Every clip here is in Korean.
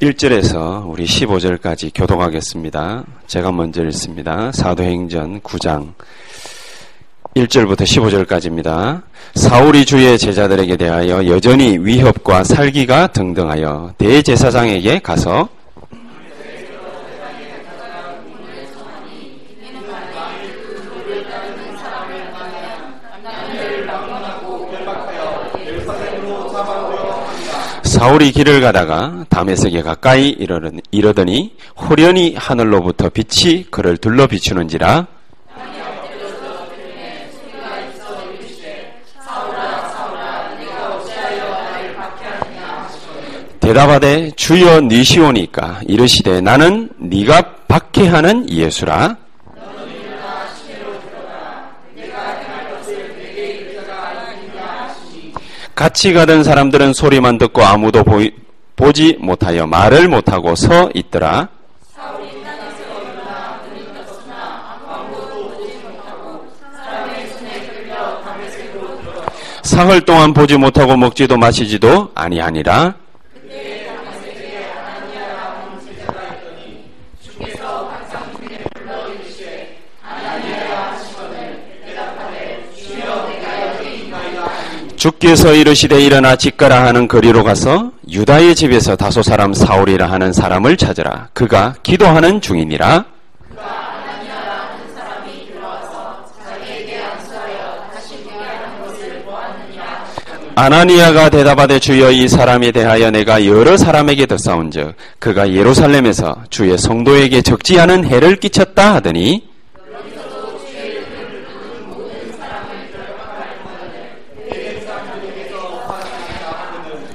1절에서 우리 15절까지 교독하겠습니다. 제가 먼저 읽습니다. 사도행전 9장 1절부터 15절까지입니다. 사울이 주의 제자들에게 대하여 여전히 위협과 살기가 등등하여 대제사장에게 가서 사울이 길을 가다가 다메섹에 가까이 이르더니 호련히 하늘로부터 빛이 그를 둘러 비추는지라. 대답하되 주여 니시오니까 이르시되 나는 네가 박해하는 예수라 같이 가던 사람들은 소리만 듣고 아무도 보이, 보지 못하여 말을 못하고 서 있더라. 사흘 동안 보지 못하고 먹지도 마시지도 아니하니라. 주께서 이르시되 일어나 집가라 하는 거리로 가서 유다의 집에서 다소 사람 사울이라 하는 사람을 찾으라. 그가 기도하는 중이니라. 아나니아가 대답하되 주여 이 사람에 대하여 내가 여러 사람에게 듣사온즉 그가 예루살렘에서 주의 성도에게 적지 않은 해를 끼쳤다 하더니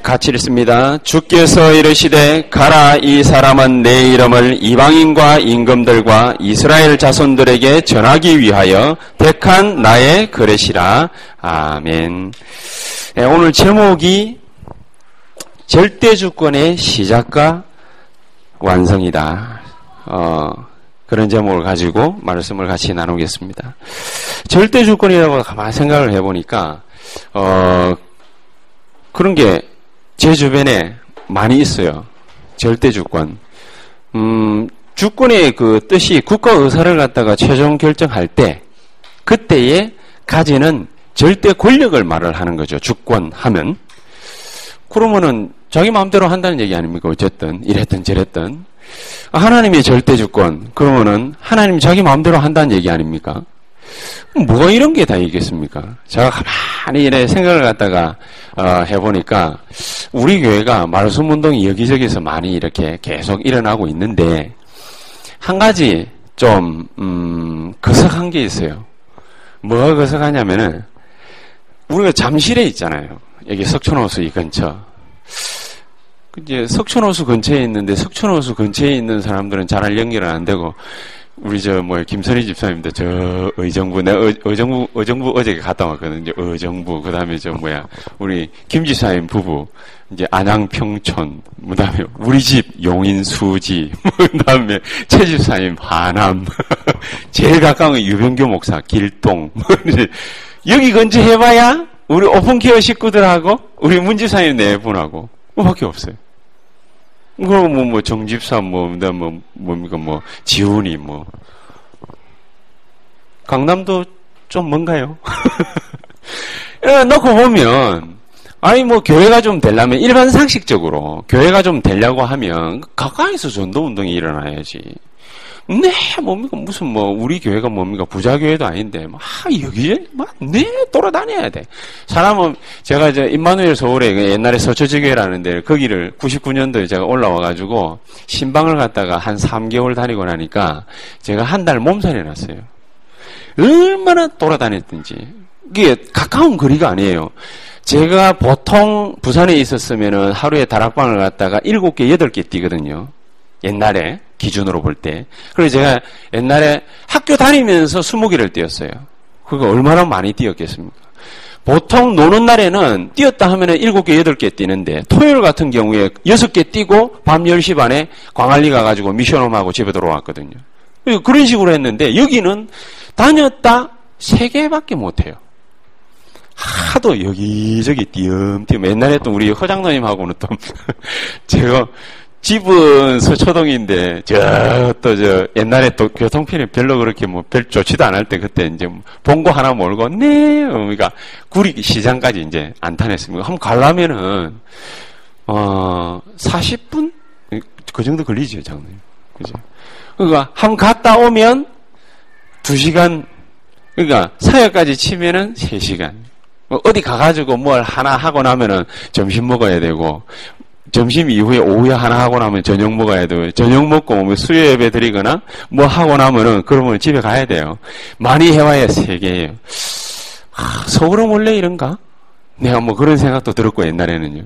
같이 읽습니다. 주께서 이르시되 가라 이 사람은 내 이름을 이방인과 임금들과 이스라엘 자손들에게 전하기 위하여 택한 나의 그릇이라. 아멘. 네, 오늘 제목이 절대 주권의 시작과 완성이다. 어, 그런 제목을 가지고 말씀을 같이 나누겠습니다. 절대 주권이라고 가만히 생각을 해보니까 어, 그런 게 제 주변에 많이 있어요. 절대 주권. 음, 주권의 그 뜻이 국가 의사를 갖다가 최종 결정할 때, 그때에 가지는 절대 권력을 말을 하는 거죠. 주권 하면. 그러면은 자기 마음대로 한다는 얘기 아닙니까? 어쨌든, 이랬든 저랬든. 하나님의 절대 주권. 그러면은 하나님 자기 마음대로 한다는 얘기 아닙니까? 뭐가 이런 게다 있겠습니까? 제가 가만히 이래 생각을 갖다가 어, 해보니까 우리 교회가 말씀 운동이 여기저기서 많이 이렇게 계속 일어나고 있는데 한 가지 좀 음, 거석한 게 있어요. 뭐가 거석하냐면은 우리가 잠실에 있잖아요. 여기 석촌호수 이 근처. 이제 석촌호수 근처에 있는데 석촌호수 근처에 있는 사람들은 잘 연결은 안 되고 우리 저 뭐야 김선희 집사님도 저 의정부 내 의, 의정부 의정부 어제 갔다 왔거든요. 의정부 그다음에 저 뭐야 우리 김 집사님 부부 이제 안양 평촌 그다음에 우리 집 용인 수지 그다음에 최 집사님 하남 제일 가까운 유병규 목사 길동 여기 근처 해봐야 우리 오픈케어 식구들하고 우리 문 집사님 네 분하고 그밖에 없어요. 그럼 뭐, 뭐, 정집사, 뭐, 뭐, 뭡니까, 뭐, 지훈이, 뭐. 강남도 좀 뭔가요? 놓고 보면, 아니, 뭐, 교회가 좀 되려면, 일반 상식적으로, 교회가 좀 되려고 하면, 가까이서 전도 운동이 일어나야지. 네, 뭡니까? 무슨 뭐, 우리 교회가 뭡니까? 부자교회도 아닌데, 막, 여기에, 막, 네, 돌아다녀야 돼. 사람은, 제가 이제, 임마누엘 서울에 그 옛날에 서초지교회라는 데, 거기를 99년도에 제가 올라와가지고, 신방을 갔다가 한 3개월 다니고 나니까, 제가 한 달 몸살이 났어요. 얼마나 돌아다녔든지. 이게 가까운 거리가 아니에요. 제가 보통 부산에 있었으면은 하루에 다락방을 갔다가 7개, 8개 뛰거든요. 옛날에 기준으로 볼 때. 그래서 제가 옛날에 학교 다니면서 20개를 뛰었어요. 그거 얼마나 많이 뛰었겠습니까? 보통 노는 날에는 뛰었다 하면은 7개, 8개 뛰는데 토요일 같은 경우에 6개 뛰고 밤 10시 반에 광안리 가가지고 미션홈하고 집에 돌아왔거든요. 그런 식으로 했는데 여기는 다녔다 3개밖에 못해요. 하도 여기저기 띄엄띄엄 옛날에 또 우리 허장노님하고는 또 제가 집은 서초동인데 저 또 저 옛날에 또 교통편이 별로 그렇게 뭐 별 좋지도 않을 때 그때 이제 봉고 하나 몰고 네 그러니까 구리 시장까지 이제 안 타냈습니다. 한번 가려면은 어 40분 그 정도 걸리죠 장님. 그죠? 그러니까 한번 갔다 오면 2 시간 그러니까 사역까지 치면은 3 시간. 뭐 어디 가가지고 뭘 하나 하고 나면은 점심 먹어야 되고 점심 이후에 오후에 하나 하고 나면 저녁 먹어야 돼요. 저녁 먹고 뭐 수요 예배 드리거나 뭐 하고 나면은 그러면 집에 가야 돼요. 많이 해와야 세 개예요. 아, 서울은 원래 이런가? 내가 뭐 그런 생각도 들었고 옛날에는요.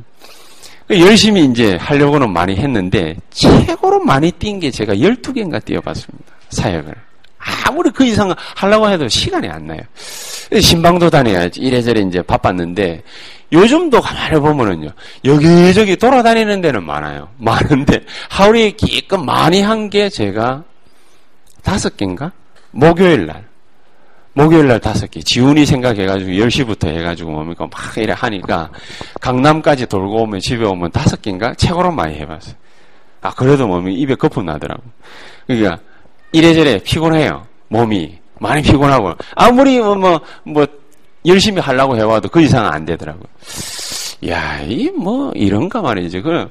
열심히 이제 하려고는 많이 했는데 최고로 많이 뛴 게 제가 12개인가 뛰어봤습니다. 사역을. 아무리 그 이상 하려고 해도 시간이 안 나요. 신방도 다녀야지. 이래저래 이제 바빴는데 요즘도 가만히 보면은요. 여기저기 돌아다니는 데는 많아요. 많은데 하루에 기껏 많이 한 게 제가 다섯 개인가? 목요일 날. 목요일 날 다섯 개. 지훈이 생각해가지고 10시부터 해가지고 뭡니까? 막 이래 하니까 강남까지 돌고 오면 집에 오면 다섯 개인가? 최고로 많이 해봤어요. 아, 그래도 몸이 입에 거품 나더라고. 그러니까 이래저래 피곤해요. 몸이. 많이 피곤하고. 아무리 뭐, 뭐, 뭐, 열심히 하려고 해와도 그 이상은 안 되더라고요. 야, 이 뭐, 이런가 말이지. 그,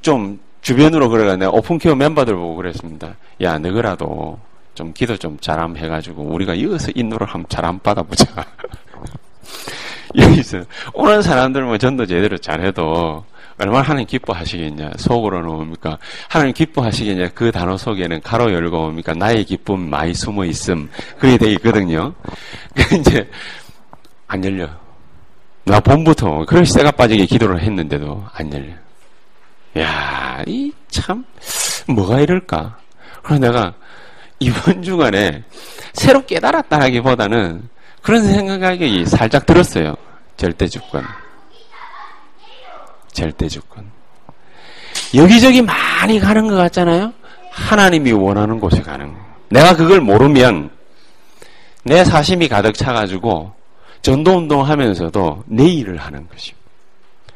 좀, 주변으로 그래가 내가 오픈케어 멤버들 보고 그랬습니다. 야, 너그라도 좀 기도 좀 잘함 해가지고 우리가 여기서 인도를 한번 잘함 받아보자. 여기서 오는 사람들 뭐 전도 제대로 잘해도 얼마나 하나님 기뻐하시겠냐. 속으로는 뭡니까? 하나님 기뻐하시겠냐. 그 단어 속에는 가로 열고 뭡니까? 나의 기쁨 많이 숨어 있음. 그게 되어 있거든요. 그 이제 안 열려. 나 봄부터 그런 새가 빠지게 기도를 했는데도 안 열려. 야, 이 참 뭐가 이럴까? 그래서 내가 이번 주간에 새로 깨달았다라기보다는 그런 생각이 살짝 들었어요. 절대 주권. 절대 주권. 여기저기 많이 가는 것 같잖아요? 하나님이 원하는 곳에 가는 거. 내가 그걸 모르면 내 사심이 가득 차가지고 전도운동 하면서도 내 일을 하는 것입니다.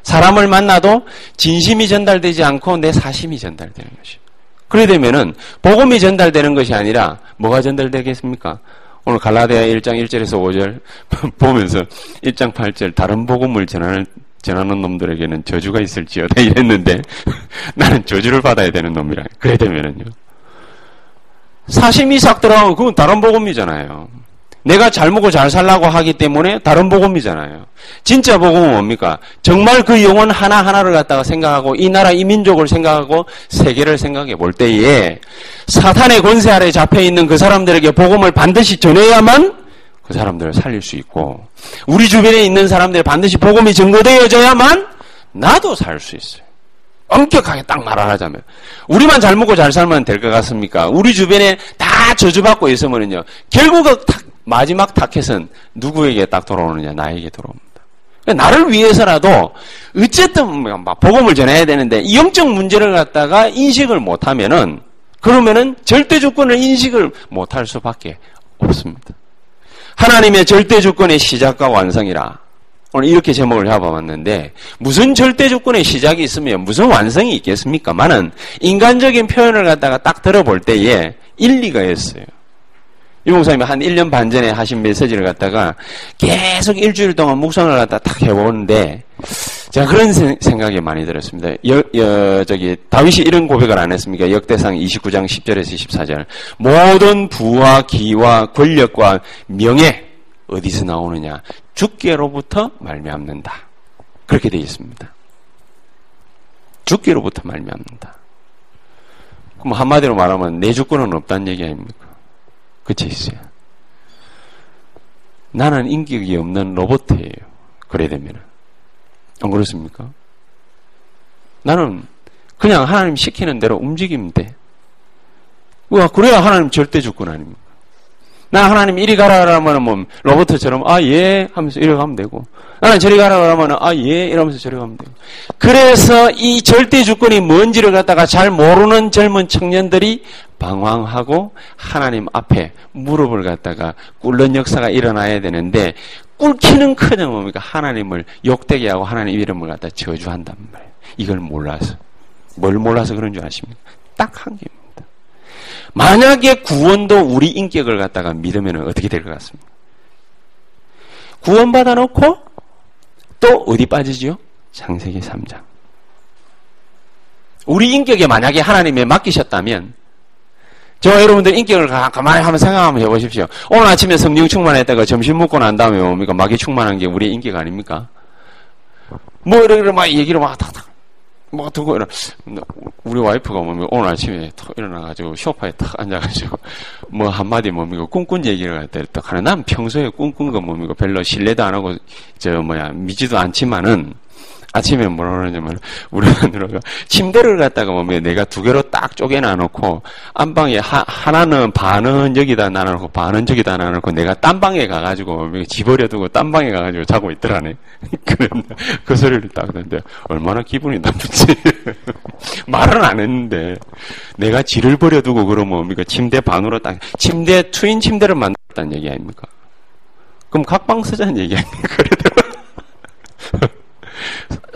사람을 만나도 진심이 전달되지 않고 내 사심이 전달되는 것이죠. 그래 되면은 복음이 전달되는 것이 아니라 뭐가 전달되겠습니까? 오늘 갈라디아 1장 1절에서 5절 보면서 1장 8절 다른 복음을 전하는 전하는 놈들에게는 저주가 있을지어다 이랬는데 나는 저주를 받아야 되는 놈이라. 그래 되면은요. 사심이 싹 들어가면 그건 다른 복음이잖아요. 내가 잘 먹고 잘 살라고 하기 때문에 다른 복음이잖아요. 진짜 복음은 뭡니까? 정말 그 영혼 하나하나를 갖다가 생각하고 이 나라 이 민족을 생각하고 세계를 생각해 볼 때에 사탄의 권세 아래 잡혀 있는 그 사람들에게 복음을 반드시 전해야만 그 사람들을 살릴 수 있고 우리 주변에 있는 사람들 반드시 복음이 증거되어져야만 나도 살 수 있어요. 엄격하게 딱 말하자면 우리만 잘 먹고 잘 살면 될 것 같습니까? 우리 주변에 다 저주받고 있으면요 결국은 마지막 타켓은 누구에게 딱 돌아오느냐? 나에게 돌아옵니다. 그러니까 나를 위해서라도 어쨌든 막 복음을 전해야 되는데 영적 문제를 갖다가 인식을 못하면은 그러면은 절대 주권을 인식을 못할 수밖에 없습니다. 하나님의 절대 주권의 시작과 완성이라. 오늘 이렇게 제목을 잡아봤는데 무슨 절대 조건의 시작이 있으면 무슨 완성이 있겠습니까? 많은 인간적인 표현을 갖다가 딱 들어볼 때에 일리가 있어요. 유 목사님이 한 1년 반 전에 하신 메시지를 갖다가 계속 일주일 동안 묵상을 갖다 딱 해보는데 제가 그런 생각이 많이 들었습니다. 여, 여, 저기, 다윗이 이런 고백을 안 했습니까? 역대상 29장 10절에서 14절. 모든 부와 기와 권력과 명예, 어디서 나오느냐? 주께로부터 말미암는다. 그렇게 되어 있습니다. 주께로부터 말미암는다. 그럼 한마디로 말하면 내 주권은 없다는 얘기 아닙니까? 그치 있어요. 나는 인격이 없는 로봇이에요. 그래 되면은. 안 그렇습니까? 나는 그냥 하나님 시키는 대로 움직이면 돼. 와, 그래야 하나님 절대 주권 아닙니까? 나 하나님 이리 가라 그러면 뭐 로봇처럼 아 예 하면서 이리 가면 되고 나는 저리 가라 그러면 아 예 이러면서 저리 가면 되고 그래서 이 절대 주권이 뭔지를 갖다가 잘 모르는 젊은 청년들이 방황하고 하나님 앞에 무릎을 갖다가 꿇는 역사가 일어나야 되는데 꿇기는 커녕 뭡니까 하나님을 욕되게 하고 하나님 이름을 갖다 저주한단 말이에요 이걸 몰라서 뭘 몰라서 그런 줄 아십니까 딱 한 개입니다 만약에 구원도 우리 인격을 갖다가 믿으면 어떻게 될 것 같습니까? 구원받아 놓고 또 어디 빠지죠? 창세기 3장. 우리 인격에 만약에 하나님에 맡기셨다면 저 여러분들 인격을 가만히 한번 생각 한번 해보십시오. 오늘 아침에 성령 충만했다가 점심 먹고 난 다음에 뭡니까? 마귀 충만한 게 우리의 인격 아닙니까? 뭐 이렇게 막 얘기를 막 탁탁 뭐 두고 이런 우리 와이프가 뭡니까 오늘 아침에 탁 일어나가지고 쇼파에 탁 앉아가지고 뭐 한마디 뭡니까 꿈꾼 얘기를 할때 하는 난 평소에 꿈꾼 거 뭡니까 별로 신뢰도 안 하고 저 뭐야 믿지도 않지만은 아침에 뭐라 그러냐면 우리 마누라가 침대를 갖다가 보면 내가 두 개로 딱 쪼개놔 놓고 안방에 하, 하나는 반은 여기다 놔 놓고 반은 저기다 놔 놓고 내가 딴 방에 가가지고 집어려 두고 딴 방에 가가지고 자고 있더라네. 그 소리를 딱 듣는데 얼마나 기분이 나쁘지. 말은 안 했는데 내가 지를 버려 두고 그러면 뭡니까 침대 반으로 딱 침대 트윈 침대를 만들었다는 얘기 아닙니까? 그럼 각방 쓰자는 얘기 아닙니까?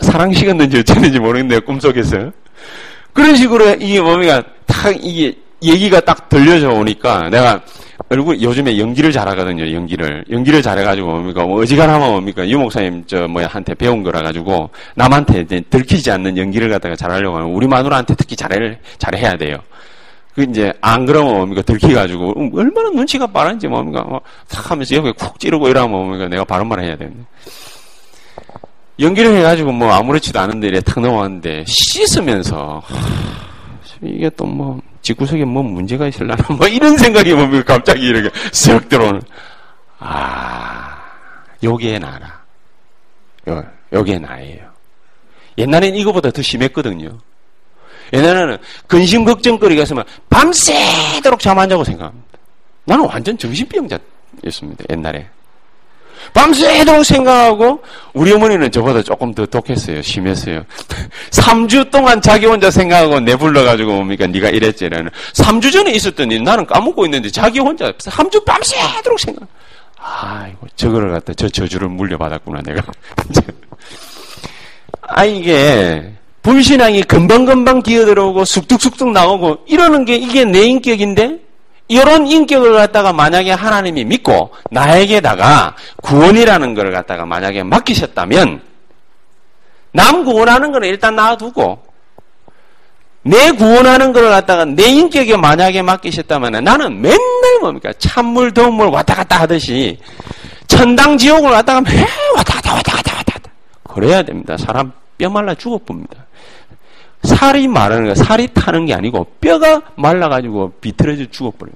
사랑 식었는지 어쩌는지 모르겠네요, 꿈속에서. 그런 식으로 이게 뭡니까, 탁, 이게, 얘기가 딱 들려져 오니까 내가 얼굴 요즘에 연기를 잘하거든요, 연기를. 연기를 잘해가지고 뭡니까, 뭐 어지간하면 뭡니까, 유 목사님 저 뭐야, 한테 배운 거라 가지고 남한테 이제 들키지 않는 연기를 갖다가 잘하려고 하면 우리 마누라한테 특히 잘해, 잘해야 돼요. 그 이제 안 그러면 뭡니까 들키가지고 음, 얼마나 눈치가 빠른지 뭡니까 뭐, 탁 하면서 여기 쿡 찌르고 이러면 뭡니까 내가 바른 말 해야 되는데 연기를 해가지고 뭐 아무렇지도 않은데 이래 탁 넘어왔는데 씻으면서 이게 또 뭐 집구석에 뭐 문제가 있을라나 뭐 이런 생각이 뭐 갑자기 이렇게 쓱 들어오는. 아 요게 나라. 요, 요게 나예요. 옛날엔 이거보다 더 심했거든요. 옛날에는 근심 걱정거리가 있으면 밤새도록 잠 안 자고 생각합니다. 나는 완전 정신병자였습니다 옛날에 밤새도록 생각하고 우리 어머니는 저보다 조금 더 독했어요. 심했어요. 3주 동안 자기 혼자 생각하고 내불러가지고 뭡니까? 네가 이랬지 라는. 3주 전에 있었더니 나는 까먹고 있는데 자기 혼자 3주 밤새도록 생각. 아이고 저거를 갖다 저 저주를 물려받았구나 내가. 아 이게 불신앙이 금방금방 기어들어오고 쑥뚝쑥뚝 나오고 이러는 게 이게 내 인격인데 이런 인격을 갖다가 만약에 하나님이 믿고 나에게다가 구원이라는 걸 갖다가 만약에 맡기셨다면 남 구원하는 거는 일단 놔두고 내 구원하는 걸 갖다가 내 인격에 만약에 맡기셨다면 나는 맨날 뭡니까 찬물 더운 물 왔다 갔다 하듯이 천당 지옥을 갖다가 매 왔다 갔다 왔다 갔다 왔다 갔다 그래야 됩니다. 사람 뼈 말라 죽어봅니다. 살이 마르는 거, 살이 타는 게 아니고 뼈가 말라가지고 비틀어져 죽어버려요.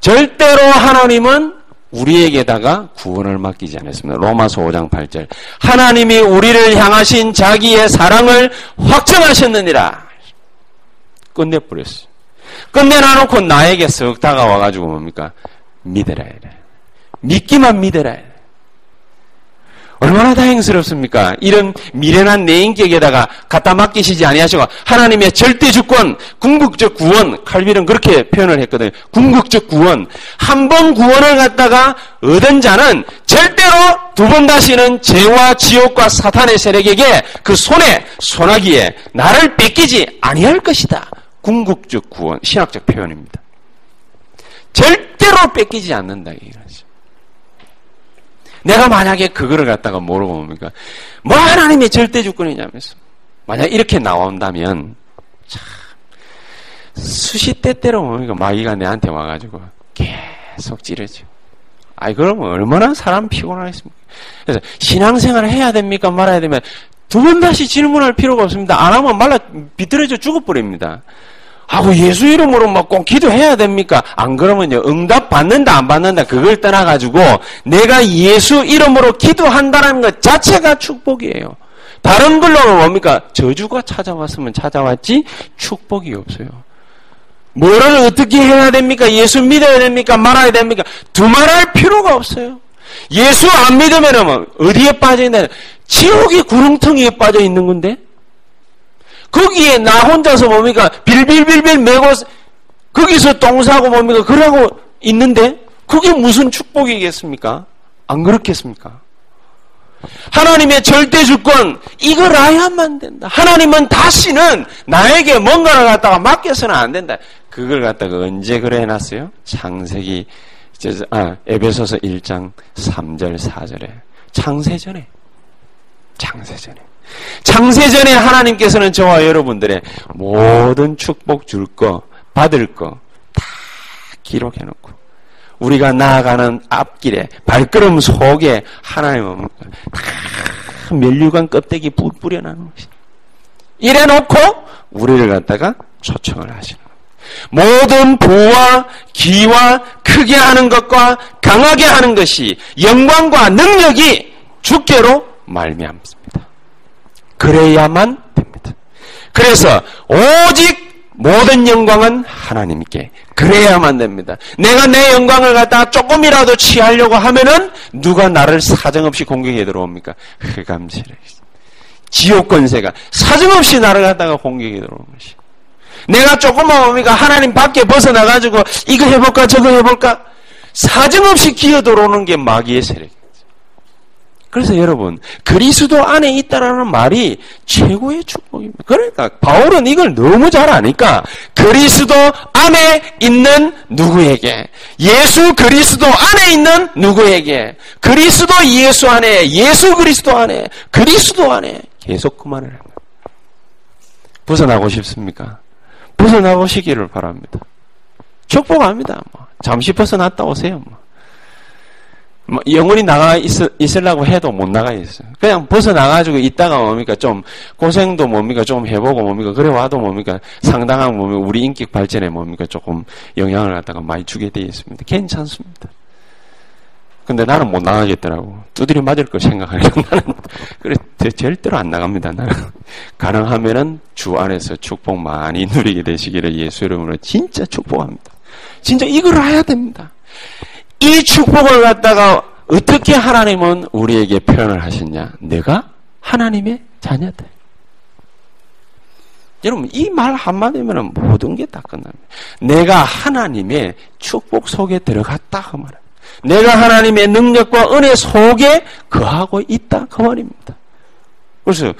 절대로 하나님은 우리에게다가 구원을 맡기지 않았습니다. 로마서 5장 8절. 하나님이 우리를 향하신 자기의 사랑을 확정하셨느니라. 끝내버렸어요. 끝내놔놓고 나에게 쓱 다가와가지고 뭡니까? 믿어라 이래. 믿기만 믿어라 이래. 얼마나 다행스럽습니까? 이런 미련한 내 인격에다가 갖다 맡기시지 아니하시고 하나님의 절대 주권, 궁극적 구원, 칼빈은 그렇게 표현을 했거든요. 궁극적 구원. 한 번 구원을 갖다가 얻은 자는 절대로 두 번 다시는 죄와 지옥과 사탄의 세력에게 그 손에 손아귀에 나를 뺏기지 아니할 것이다. 궁극적 구원, 신학적 표현입니다. 절대로 뺏기지 않는다 이거죠. 내가 만약에 그거를 갖다가 뭐라고 뭡니까? 뭐 하나님의 절대 주권이냐면서. 만약 이렇게 나온다면, 참, 수시 때때로 뭡니까? 마귀가 내한테 와가지고 계속 찌르죠. 아이, 그러면 얼마나 사람 피곤하겠습니까? 그래서 신앙생활을 해야 됩니까? 말아야 되면 두번 다시 질문할 필요가 없습니다. 안 하면 말라 비뚤어져 죽어버립니다. 하고 예수 이름으로 막 꼭 기도해야 됩니까? 안 그러면요, 응답 받는다, 안 받는다, 그걸 떠나 가지고 내가 예수 이름으로 기도한다는 것 자체가 축복이에요. 다른 걸로는 뭡니까? 저주가 찾아왔으면 찾아왔지, 축복이 없어요. 뭐를 어떻게 해야 됩니까? 예수 믿어야 됩니까? 말아야 됩니까? 두말할 필요가 없어요. 예수 안 믿으면 뭐 어디에 빠져 있나? 지옥의 구렁텅이에 빠져 있는 건데? 거기에 나 혼자서 뭡니까? 빌빌빌빌 메고 거기서 똥 사고 뭡니까? 그러고 있는데 그게 무슨 축복이겠습니까? 안 그렇겠습니까? 하나님의 절대 주권 이걸 알야만 된다. 하나님은 다시는 나에게 뭔가를 갖다가 맡겨서는 안 된다. 그걸 갖다가 언제 그래 해놨어요? 창세기 아, 에베소서 1장 3절 4절에 창세전에 창세전에 창세전에 하나님께서는 저와 여러분들의 모든 축복 줄 거, 받을 거 다 기록해 놓고 우리가 나아가는 앞길에 발걸음 속에 하나님은 다 멸류관 껍데기 뿌려나는 것이 이래 놓고 우리를 갖다가 초청을 하시는 모든 부와 기와 크게 하는 것과 강하게 하는 것이 영광과 능력이 주께로 말미암습니다. 그래야만 됩니다. 그래서 오직 모든 영광은 하나님께 그래야만 됩니다. 내가 내 영광을 갖다가 조금이라도 취하려고 하면은 누가 나를 사정없이 공격해 들어옵니까? 흑암시래. 지옥 권세가 사정없이 나를 갖다가 공격해 들어오는 것이. 내가 조금만 뭡니까? 하나님 밖에 벗어나가지고 이거 해볼까 저거 해볼까? 사정없이 기어 들어오는 게 마귀의 세력. 그래서 여러분 그리스도 안에 있다라는 말이 최고의 축복입니다. 그러니까 바울은 이걸 너무 잘 아니까 그리스도 안에 있는 누구에게 예수 그리스도 안에 있는 누구에게 그리스도 예수 안에 예수 그리스도 안에 그리스도 안에 계속 그 말을 합니다. 벗어나고 싶습니까? 벗어나보시기를 바랍니다. 축복합니다. 뭐. 잠시 벗어났다 오세요. 뭐. 뭐 영원히 나가 있, 있으려고 해도 못 나가 있어요. 그냥 벗어나가지고 있다가 뭡니까 좀 고생도 뭡니까 좀 해보고 뭡니까 그래 와도 뭡니까 상당한 뭡니까 우리 인격 발전에 뭡니까 조금 영향을 갖다가 많이 주게 되어 있습니다. 괜찮습니다. 근데 나는 못 나가겠더라고. 두드려 맞을 걸 생각하니까 나는 그래 절대로 안 나갑니다. 나는 가능하면은 주 안에서 축복 많이 누리게 되시기를 예수 이름으로 진짜 축복합니다. 진짜 이걸 해야 됩니다. 이 축복을 갖다가 어떻게 하나님은 우리에게 표현을 하셨냐? 내가 하나님의 자녀다. 여러분, 이 말 한마디면 모든 게 다 끝납니다. 내가 하나님의 축복 속에 들어갔다. 그 말은. 내가 하나님의 능력과 은혜 속에 거하고 있다. 그 말입니다. 그래서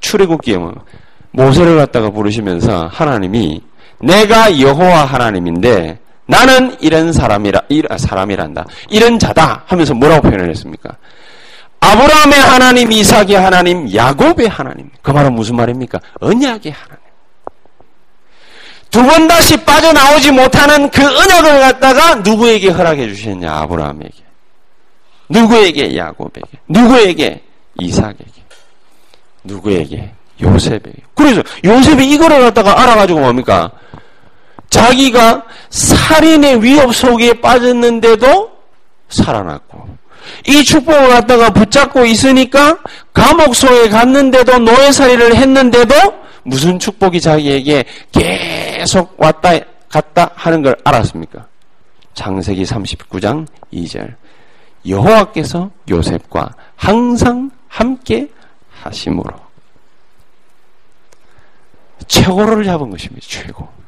출애굽기에 뭐 모세를 갖다가 부르시면서 하나님이 내가 여호와 하나님인데 나는 이런 사람이라, 이런 사람이란다. 이런 자다 하면서 뭐라고 표현을 했습니까? 아브라함의 하나님, 이삭의 하나님, 야곱의 하나님. 그 말은 무슨 말입니까? 언약의 하나님. 두 번 다시 빠져나오지 못하는 그 언약을 갖다가 누구에게 허락해 주셨냐? 아브라함에게. 누구에게? 야곱에게. 누구에게? 이삭에게. 누구에게? 요셉에게. 그래서 요셉이 이거를 갖다가 알아가지고 뭡니까? 자기가 살인의 위협 속에 빠졌는데도 살아났고 이 축복을 갖다가 붙잡고 있으니까 감옥소에 갔는데도 노예살이를 했는데도 무슨 축복이 자기에게 계속 왔다 갔다 하는 걸 알았습니까? 장세기 39장 2절 여호와께서 요셉과 항상 함께 하심으로 최고를 잡은 것입니다. 최고.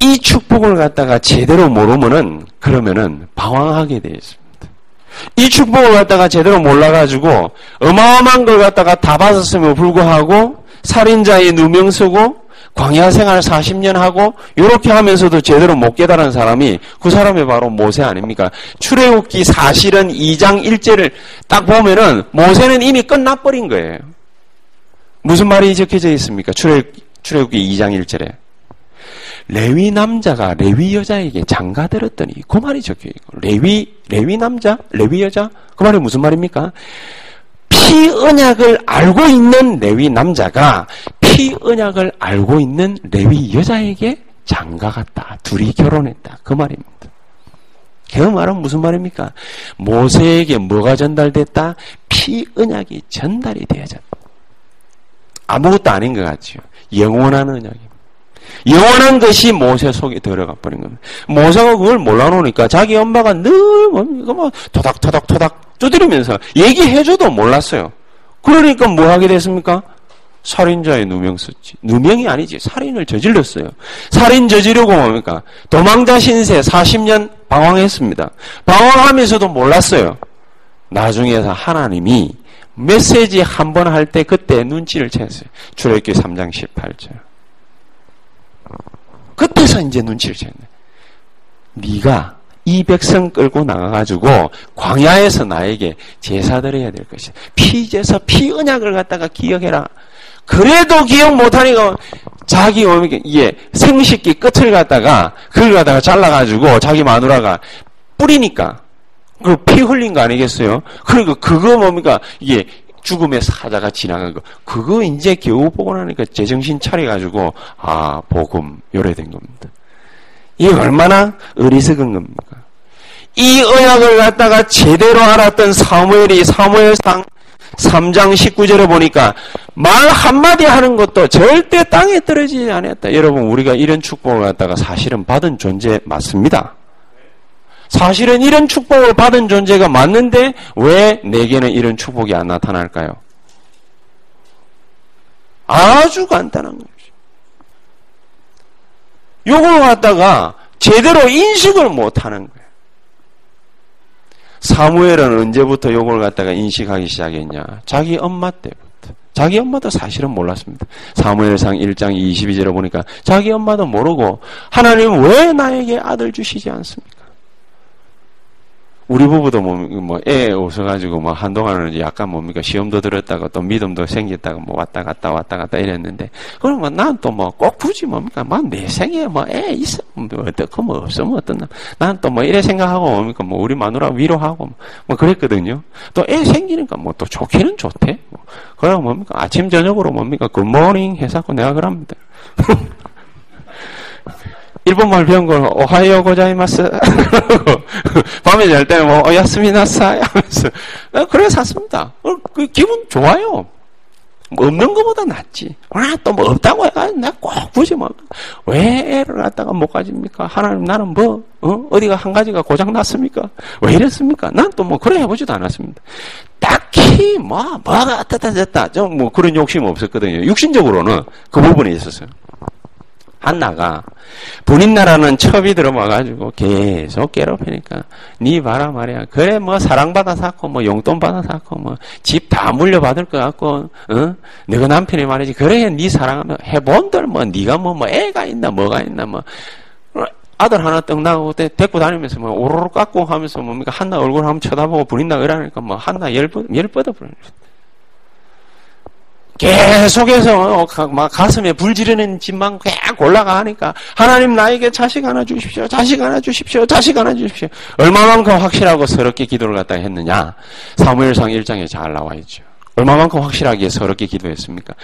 이 축복을 갖다가 제대로 모르면은 그러면은 방황하게 되어 있습니다. 이 축복을 갖다가 제대로 몰라가지고 어마어마한 걸 갖다가 다 받았음에 불구하고 살인자의 누명 쓰고 광야 생활 40년 하고 이렇게 하면서도 제대로 못 깨달은 사람이 그 사람이 바로 모세 아닙니까? 출애굽기 사실은 2장 1절을 딱 보면은 모세는 이미 끝나버린 거예요. 무슨 말이 적혀져 있습니까? 출애굽, 출애굽기 2장 1절에 레위 남자가 레위 여자에게 장가 들었더니 그 말이 적혀 있고 레위 레위 남자 레위 여자 그 말이 무슨 말입니까? 피 언약을 알고 있는 레위 남자가 피 언약을 알고 있는 레위 여자에게 장가 갔다. 둘이 결혼했다. 그 말입니다. 그 말은 무슨 말입니까? 모세에게 뭐가 전달됐다? 피 언약이 전달이 되어졌다. 아무것도 아닌 것 같죠. 영원한 언약입니다. 영원한 것이 모세 속에 들어가 버린 겁니다. 모세가 그걸 몰라놓으니까 자기 엄마가 늘 뭡니까? 뭐 토닥토닥토닥 두드리면서 얘기해줘도 몰랐어요. 그러니까 뭐 하게 됐습니까? 살인자의 누명 썼지. 누명이 아니지. 살인을 저질렀어요. 살인 저지르고 뭡니까? 도망자 신세 40년 방황했습니다. 방황하면서도 몰랐어요. 나중에서 하나님이 메시지 한 번 할 때 그때 눈치를 챘어요. 출애굽기 3장 18절. 그때서 이제 눈치를 챘네. 네가 이 백성 끌고 나가가지고 광야에서 나에게 제사 드려야 될 것이야. 피제서 피 언약을 갖다가 기억해라. 그래도 기억 못하니까 자기 이게 생식기 끝을 갖다가 그걸 갖다가 잘라가지고 자기 마누라가 뿌리니까 그 피 흘린 거 아니겠어요? 그러니까 그거 뭡니까 이게 죽음의 사자가 지나간 거 그거 이제 겨우 보고 나니까 제정신 차려가지고 아 복음 요래된 겁니다. 이게 얼마나 어리석은 겁니까? 이 언약을 갖다가 제대로 알았던 사무엘이 사무엘상 3장 19절에 보니까 말 한마디 하는 것도 절대 땅에 떨어지지 않았다. 여러분, 우리가 이런 축복을 갖다가 사실은 받은 존재 맞습니다. 사실은 이런 축복을 받은 존재가 맞는데 왜 내게는 이런 축복이 안 나타날까요? 아주 간단한 거죠. 요걸 갖다가 제대로 인식을 못 하는 거예요. 사무엘은 언제부터 요걸 갖다가 인식하기 시작했냐? 자기 엄마 때부터. 자기 엄마도 사실은 몰랐습니다. 사무엘상 1장 22절에 보니까 자기 엄마도 모르고 하나님 왜 나에게 아들 주시지 않습니까? 우리 부부도 뭐, 뭐, 애 웃어가지고 뭐, 한동안은 약간 뭡니까, 시험도 들었다가 또 믿음도 생겼다가 뭐, 왔다 갔다 왔다 갔다 이랬는데, 그러면 난 또 뭐, 꼭 굳이 뭡니까, 막내 생에 뭐, 애 있어. 뭐, 어떻고 뭐, 없으면 어떻나. 난 또 뭐, 이래 생각하고 뭡니까, 뭐, 우리 마누라 위로하고 뭐, 뭐 그랬거든요. 또 애 생기니까 뭐, 또 좋기는 좋대. 뭐. 그러고 뭡니까, 아침, 저녁으로 뭡니까, 굿모닝 해서고 내가 그럽니다. 일본말 배운 걸 오하이오 고자이마스 밤에 잘 때는 뭐 오야스미나사이 하면서 그래 샀습니다. 어, 그 기분 좋아요. 뭐 없는 것보다 낫지. 아, 또 뭐 없다고 해가지고 내가 꼭 굳이 뭐, 왜 애를 갖다가 못 가집니까? 하나님 나는 뭐, 어? 어디가 한 가지가 고장 났습니까? 왜 이랬습니까? 난 또 뭐 그래 해보지도 않았습니다. 딱히 뭐, 뭐가 어다 졌다. 좀 뭐 그런 욕심 없었거든요. 육신적으로는 그 부분에 있었어요. 한나가 본인 나라는 첩이 들어와가지고 계속 괴롭히니까 네 봐라 말이야. 그래 뭐 사랑받아 샀고 뭐 용돈 받아 샀고 뭐 집 다 물려받을 것 같고 어? 너가 남편이 말이지. 그래 네 사랑하면 해본들 뭐 네가 뭐, 뭐 애가 있나 뭐가 있나 뭐. 아들 하나 떡 나고 데리고 다니면서 뭐 오로로 깎고 하면서 뭡니까? 한나 얼굴 한번 쳐다보고 부린다 그러니까 뭐 한나 열뻗 열뻗어 버리는 계속해서 막 가슴에 불 지르는 집만 쫙 올라가니까 하나님 나에게 자식 하나 주십시오. 자식 하나 주십시오. 자식 하나 주십시오. 얼마만큼 확실하고 서럽게 기도를 갖다 했느냐? 사무엘상 1장에 잘 나와 있죠. 얼마만큼 확실하게 서럽게 기도했습니까?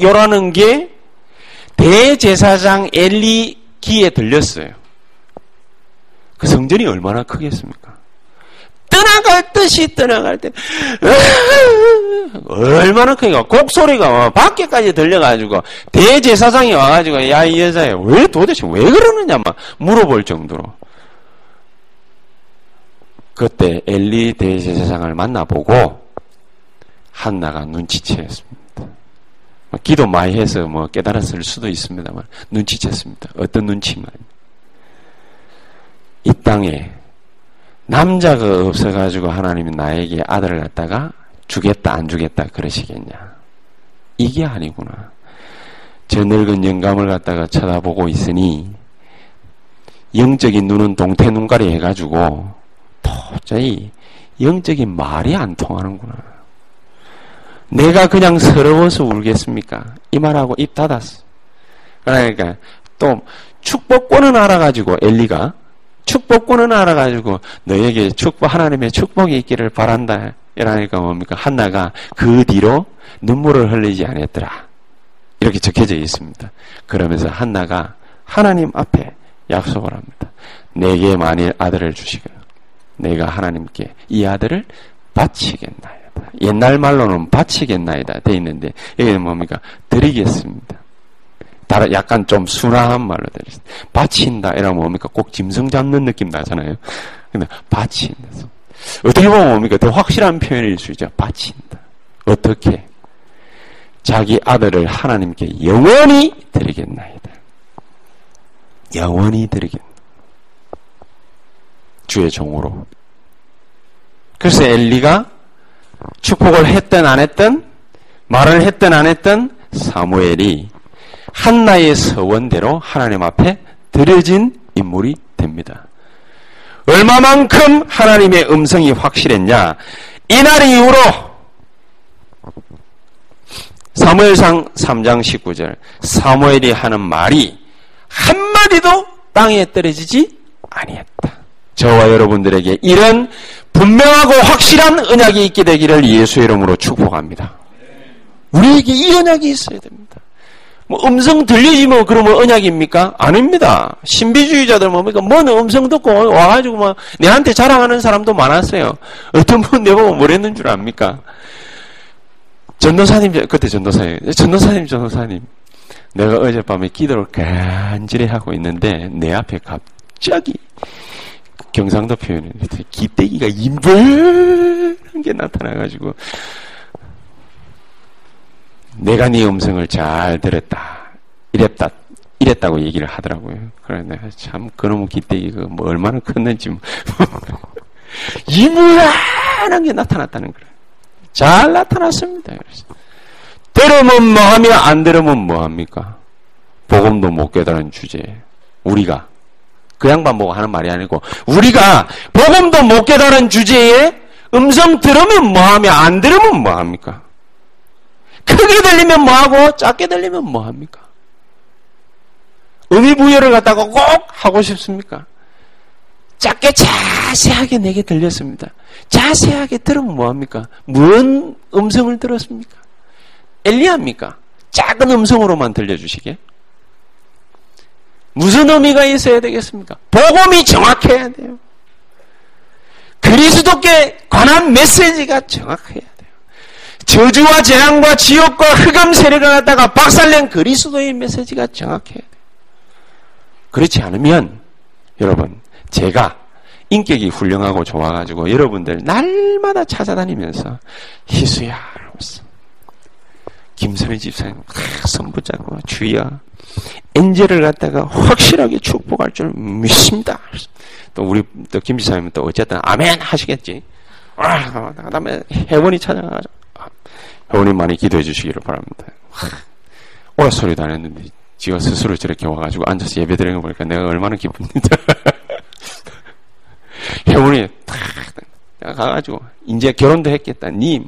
요라는 게 대제사장 엘리 귀에 들렸어요. 그 성전이 얼마나 크겠습니까? 떠나갈 듯이 떠나갈 때 얼마나 크니까 곡소리가 밖에까지 들려가지고 대제사장이 와가지고 야 이 여자야 왜 도대체 왜 그러느냐 막 물어볼 정도로 그때 엘리 대제사장을 만나보고 한나가 눈치채었습니다. 기도 많이 해서 뭐 깨달았을 수도 있습니다만 눈치챘습니다. 어떤 눈치만 이 땅에 남자가 없어가지고 하나님이 나에게 아들을 갖다가 주겠다 안 주겠다 그러시겠냐? 이게 아니구나. 저 늙은 영감을 갖다가 쳐다보고 있으니 영적인 눈은 동태 눈깔이 해가지고 도저히 영적인 말이 안 통하는구나. 내가 그냥 서러워서 울겠습니까? 이 말하고 입 닫았어. 그러니까 또 축복권은 알아가지고 엘리가 축복권은 알아가지고 너에게 축복 하나님의 축복이 있기를 바란다. 이러니까 뭡니까? 한나가 그 뒤로 눈물을 흘리지 않았더라. 이렇게 적혀져 있습니다. 그러면서 한나가 하나님 앞에 약속을 합니다. 내게 만일 아들을 주시고 내가 하나님께 이 아들을 바치겠나이다. 옛날 말로는 바치겠나이다 돼 있는데 여기는 뭡니까? 드리겠습니다. 다른 약간 좀 순화한 말로 되겠습니다. 바친다 이러면 뭡니까? 꼭 짐승 잡는 느낌 나잖아요. 근데 바친다. 어떻게 보면 뭡니까? 더 확실한 표현일 수 있죠. 바친다. 어떻게? 자기 아들을 하나님께 영원히 드리겠나이다. 영원히 드리겠다. 주의 종으로. 그래서 엘리가 축복을 했든 안 했든 말을 했든 안 했든 사무엘이 한나의 서원대로 하나님 앞에 드려진 인물이 됩니다. 얼마만큼 하나님의 음성이 확실했냐? 이날 이후로 사무엘상 3장 19절 사무엘이 하는 말이 한마디도 땅에 떨어지지 아니했다. 저와 여러분들에게 이런 분명하고 확실한 언약이 있게 되기를 예수의 이름으로 축복합니다. 우리에게 이 언약이 있어야 됩니다. 뭐 음성 들리지면 뭐 그러면 언약입니까? 아닙니다. 신비주의자들 뭡니까? 뭔 음성 듣고 와가지고 뭐 내한테 자랑하는 사람도 많았어요. 어떤 분 내보고 뭐랬는 줄 압니까? 전도사님, 그때 전도사님, 전도사님, 전도사님. 내가 어젯밤에 기도를 간절히 하고 있는데 내 앞에 갑자기 경상도 표현인데 기대기가 임벌한 게 나타나가지고 내가 네 음성을 잘 들었다 이랬다 이랬다고 얘기를 하더라고요. 그래 내가 참 그놈의 기대기가 뭐 얼마나 컸는지 임벌한 게 나타났다는 거예요. 잘 나타났습니다. 그래서. 들으면 뭐하며 안 들으면 뭐합니까? 복음도 못 깨달은 주제에 우리가 그 양반 보고 하는 말이 아니고 우리가 복음도 못 깨달은 주제에 음성 들으면 뭐하며 안 들으면 뭐합니까? 크게 들리면 뭐하고 작게 들리면 뭐합니까? 의미 부여를 갖다가 꼭 하고 싶습니까? 작게 자세하게 내게 들렸습니다. 자세하게 들으면 뭐합니까? 무슨 음성을 들었습니까? 엘리야입니까? 작은 음성으로만 들려주시게? 무슨 의미가 있어야 되겠습니까? 복음이 정확해야 돼요. 그리스도께 관한 메시지가 정확해야 돼요. 저주와 재앙과 지옥과 흑암 세력을 갖다가 박살낸 그리스도의 메시지가 정확해야 돼요. 그렇지 않으면 여러분 제가 인격이 훌륭하고 좋아가지고 여러분들 날마다 찾아다니면서 희수야 하면서 김선희 집사님 손 붙잡고 주여 엔젤을 갖다가 확실하게 축복할 줄 믿습니다. 또 우리 또 김지사님은 또 어쨌든 아멘 하시겠지. 아, 그다음에 회원이 찾아가가지고 아, 회원님 많이 기도해 주시기를 바랍니다. 오라 소리도 안 했는데 지가 스스로 저렇게 와가지고 앉아서 예배 드리는 거 보니까 내가 얼마나 기쁩니다. 회원이 탁 가가지고 이제 결혼도 했겠다. 님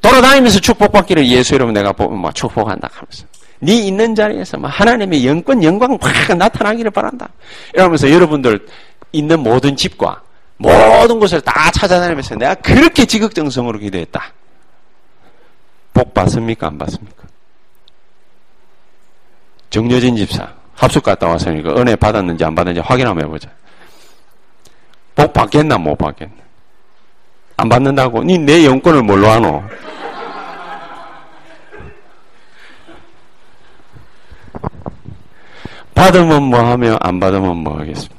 돌아다니면서 축복받기를 예수 이름으로 내가 뭐 축복한다 하면서 네 있는 자리에서 뭐 하나님의 영권 영광 확 나타나기를 바란다. 이러면서 여러분들 있는 모든 집과 모든 곳을 다 찾아다니면서 내가 그렇게 지극정성으로 기도했다. 복 받습니까? 안 받습니까? 정여진 집사 합숙 갔다 왔으니까 은혜 받았는지 안 받았는지 확인 한번 해보자. 복 받겠나 못 받겠나? 안 받는다고? 니 내 영권을 뭘로 하노? 받으면 뭐 하며 안 받으면 뭐 하겠습니까?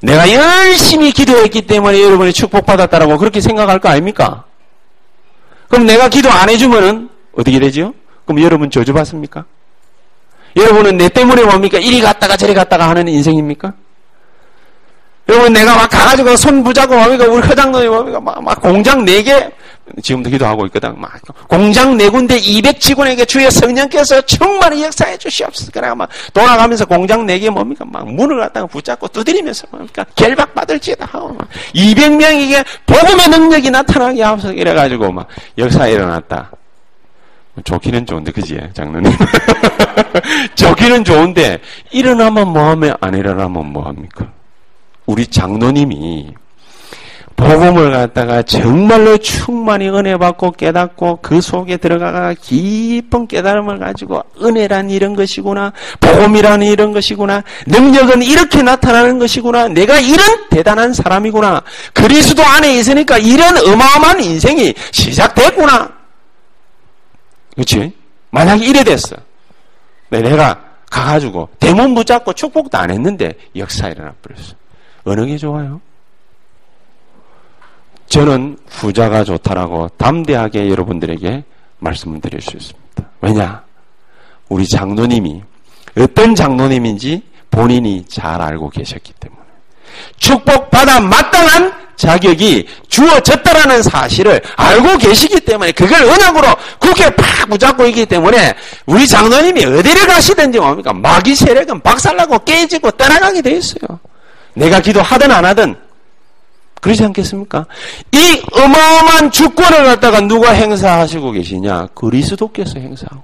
내가 열심히 기도했기 때문에 여러분이 축복받았다라고 그렇게 생각할 거 아닙니까? 그럼 내가 기도 안 해주면은 어떻게 되죠? 그럼 여러분 저주받습니까? 여러분은 내 때문에 뭡니까? 이리 갔다가 저리 갔다가 하는 인생입니까? 여러분 내가 막 가가지고 손 부자고 뭡니까? 우리 회장님이 뭡니까? 막, 막 공장 4개 지금도 기도하고 있거든. 막 공장 네 군데 200 직원에게 주의 성령께서 충만히 역사해 주시옵소서. 그래 막 돌아가면서 공장 네개 뭡니까? 막 문을 갖다가 붙잡고 두드리면서 뭡니까? 결박 받을지다 하고 막 200명에게 복음의 능력이 나타나게 하옵소서. 이래가지고 막 역사 일어났다. 좋기는 좋은데, 그지, 장로님? 좋기는 좋은데, 일어나면 뭐하면, 안 일어나면 뭐합니까? 우리 장로님이 복음을 갖다가 정말로 충만히 은혜 받고 깨닫고 그 속에 들어가가 깊은 깨달음을 가지고 은혜란 이런 것이구나. 복음이란 이런 것이구나. 능력은 이렇게 나타나는 것이구나. 내가 이런 대단한 사람이구나. 그리스도 안에 있으니까 이런 어마어마한 인생이 시작됐구나. 그렇지? 만약에 이래 됐어. 네, 내가 가가지고 대문 붙잡고 축복도 안 했는데 역사 일어나 버렸어. 어느 게 좋아요? 저는 후자가 좋다라고 담대하게 여러분들에게 말씀을 드릴 수 있습니다. 왜냐? 우리 장로님이 어떤 장로님인지 본인이 잘 알고 계셨기 때문에 축복받아 마땅한 자격이 주어졌다라는 사실을 알고 계시기 때문에 그걸 언약으로 굳게 팍 붙잡고 있기 때문에 우리 장로님이 어디를 가시든지 뭡니까? 마귀 세력은 박살나고 깨지고 떠나가게 돼 있어요. 내가 기도하든 안 하든 그러지 않겠습니까? 이 어마어마한 주권을 갖다가 누가 행사하시고 계시냐? 그리스도께서 행사하고.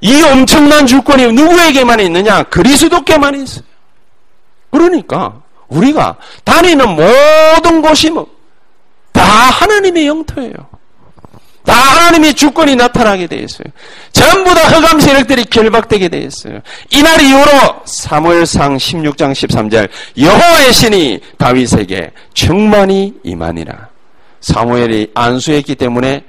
이 엄청난 주권이 누구에게만 있느냐? 그리스도께만 있어요. 그러니까 우리가 다니는 모든 곳이 뭐 다 하나님의 영토예요. 다 하나님의 주권이 나타나게 되어 있어요. 전부 다 흑암 세력들이 결박되게 되어 있어요. 이날 이후로 사무엘상 16장 13절 여호와의 신이 다윗에게 충만히 임하니라. 사무엘이 안수했기 때문에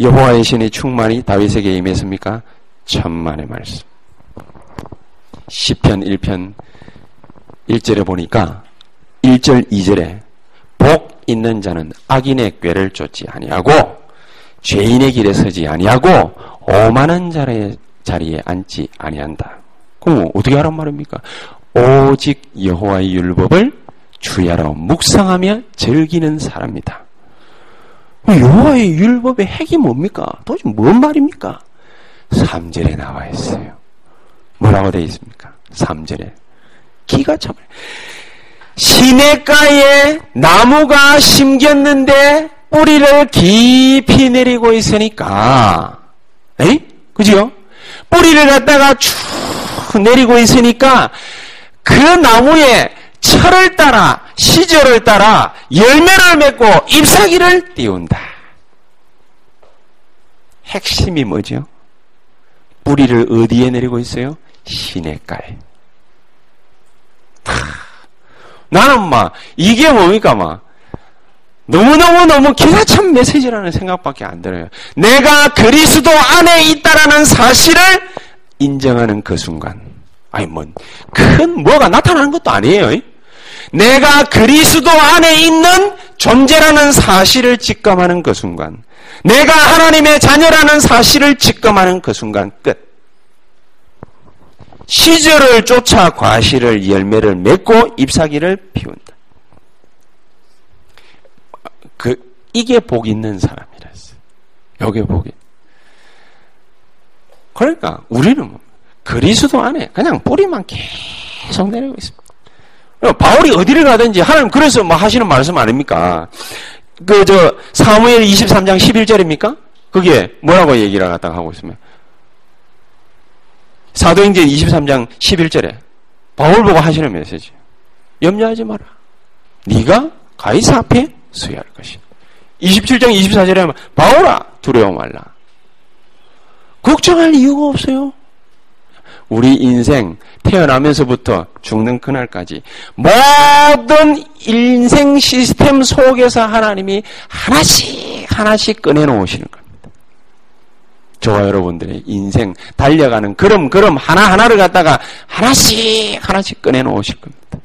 여호와의 신이 충만히 다윗에게 임했습니까? 천만의 말씀. 10편 1편 1절에 보니까 1절 2절에 복 있는 자는 악인의 꾀를 쫓지 아니하고 죄인의 길에 서지 아니하고 오만한 자리에, 자리에 앉지 아니한다. 그럼 어떻게 하란 말입니까? 오직 여호와의 율법을 주야로 묵상하며 즐기는 사람이다. 여호와의 율법의 핵이 뭡니까? 도대체 뭔 말입니까? 3절에 나와 있어요. 뭐라고 되어 있습니까? 3절에. 기가 참 시냇가에 나무가 심겼는데 뿌리를 깊이 내리고 있으니까, 에이? 그죠? 뿌리를 갖다가 쭉 내리고 있으니까 그 나무에 철을 따라 시절을 따라 열매를 맺고 잎사귀를 띄운다. 핵심이 뭐죠? 뿌리를 어디에 내리고 있어요? 시냇가에. 나는 막 이게 뭡니까 막 너무너무너무 기가 찬 메시지라는 생각밖에 안 들어요. 내가 그리스도 안에 있다라는 사실을 인정하는 그 순간. 아니, 뭐, 큰 뭐가 나타나는 것도 아니에요. 내가 그리스도 안에 있는 존재라는 사실을 직감하는 그 순간. 내가 하나님의 자녀라는 사실을 직감하는 그 순간 끝. 시절을 쫓아 과실을 열매를 맺고 잎사귀를 피운다. 그 이게 복 있는 사람이랬어요. 여기 복이. 그러니까 우리는 뭐 그리스도 안에 그냥 뿌리만 계속 내리고 있습니다. 바울이 어디를 가든지 하나님 그래서 뭐 하시는 말씀 아닙니까? 그 저 사무엘 23장 11절입니까? 그게 뭐라고 얘기를 갖다가 하고 있으면 사도행전 23장 11절에 바울 보고 하시는 메시지. 염려하지 마라. 네가 가이사 앞에 서야 할 것이다. 27장 24절에 하면 바울아 두려워 말라. 걱정할 이유가 없어요. 우리 인생 태어나면서부터 죽는 그날까지 모든 인생 시스템 속에서 하나님이 하나씩 하나씩 꺼내놓으시는 겁니다. 저와 여러분들의 인생 달려가는 걸음 걸음 하나하나를 갖다가 하나씩 하나씩 꺼내놓으실 겁니다.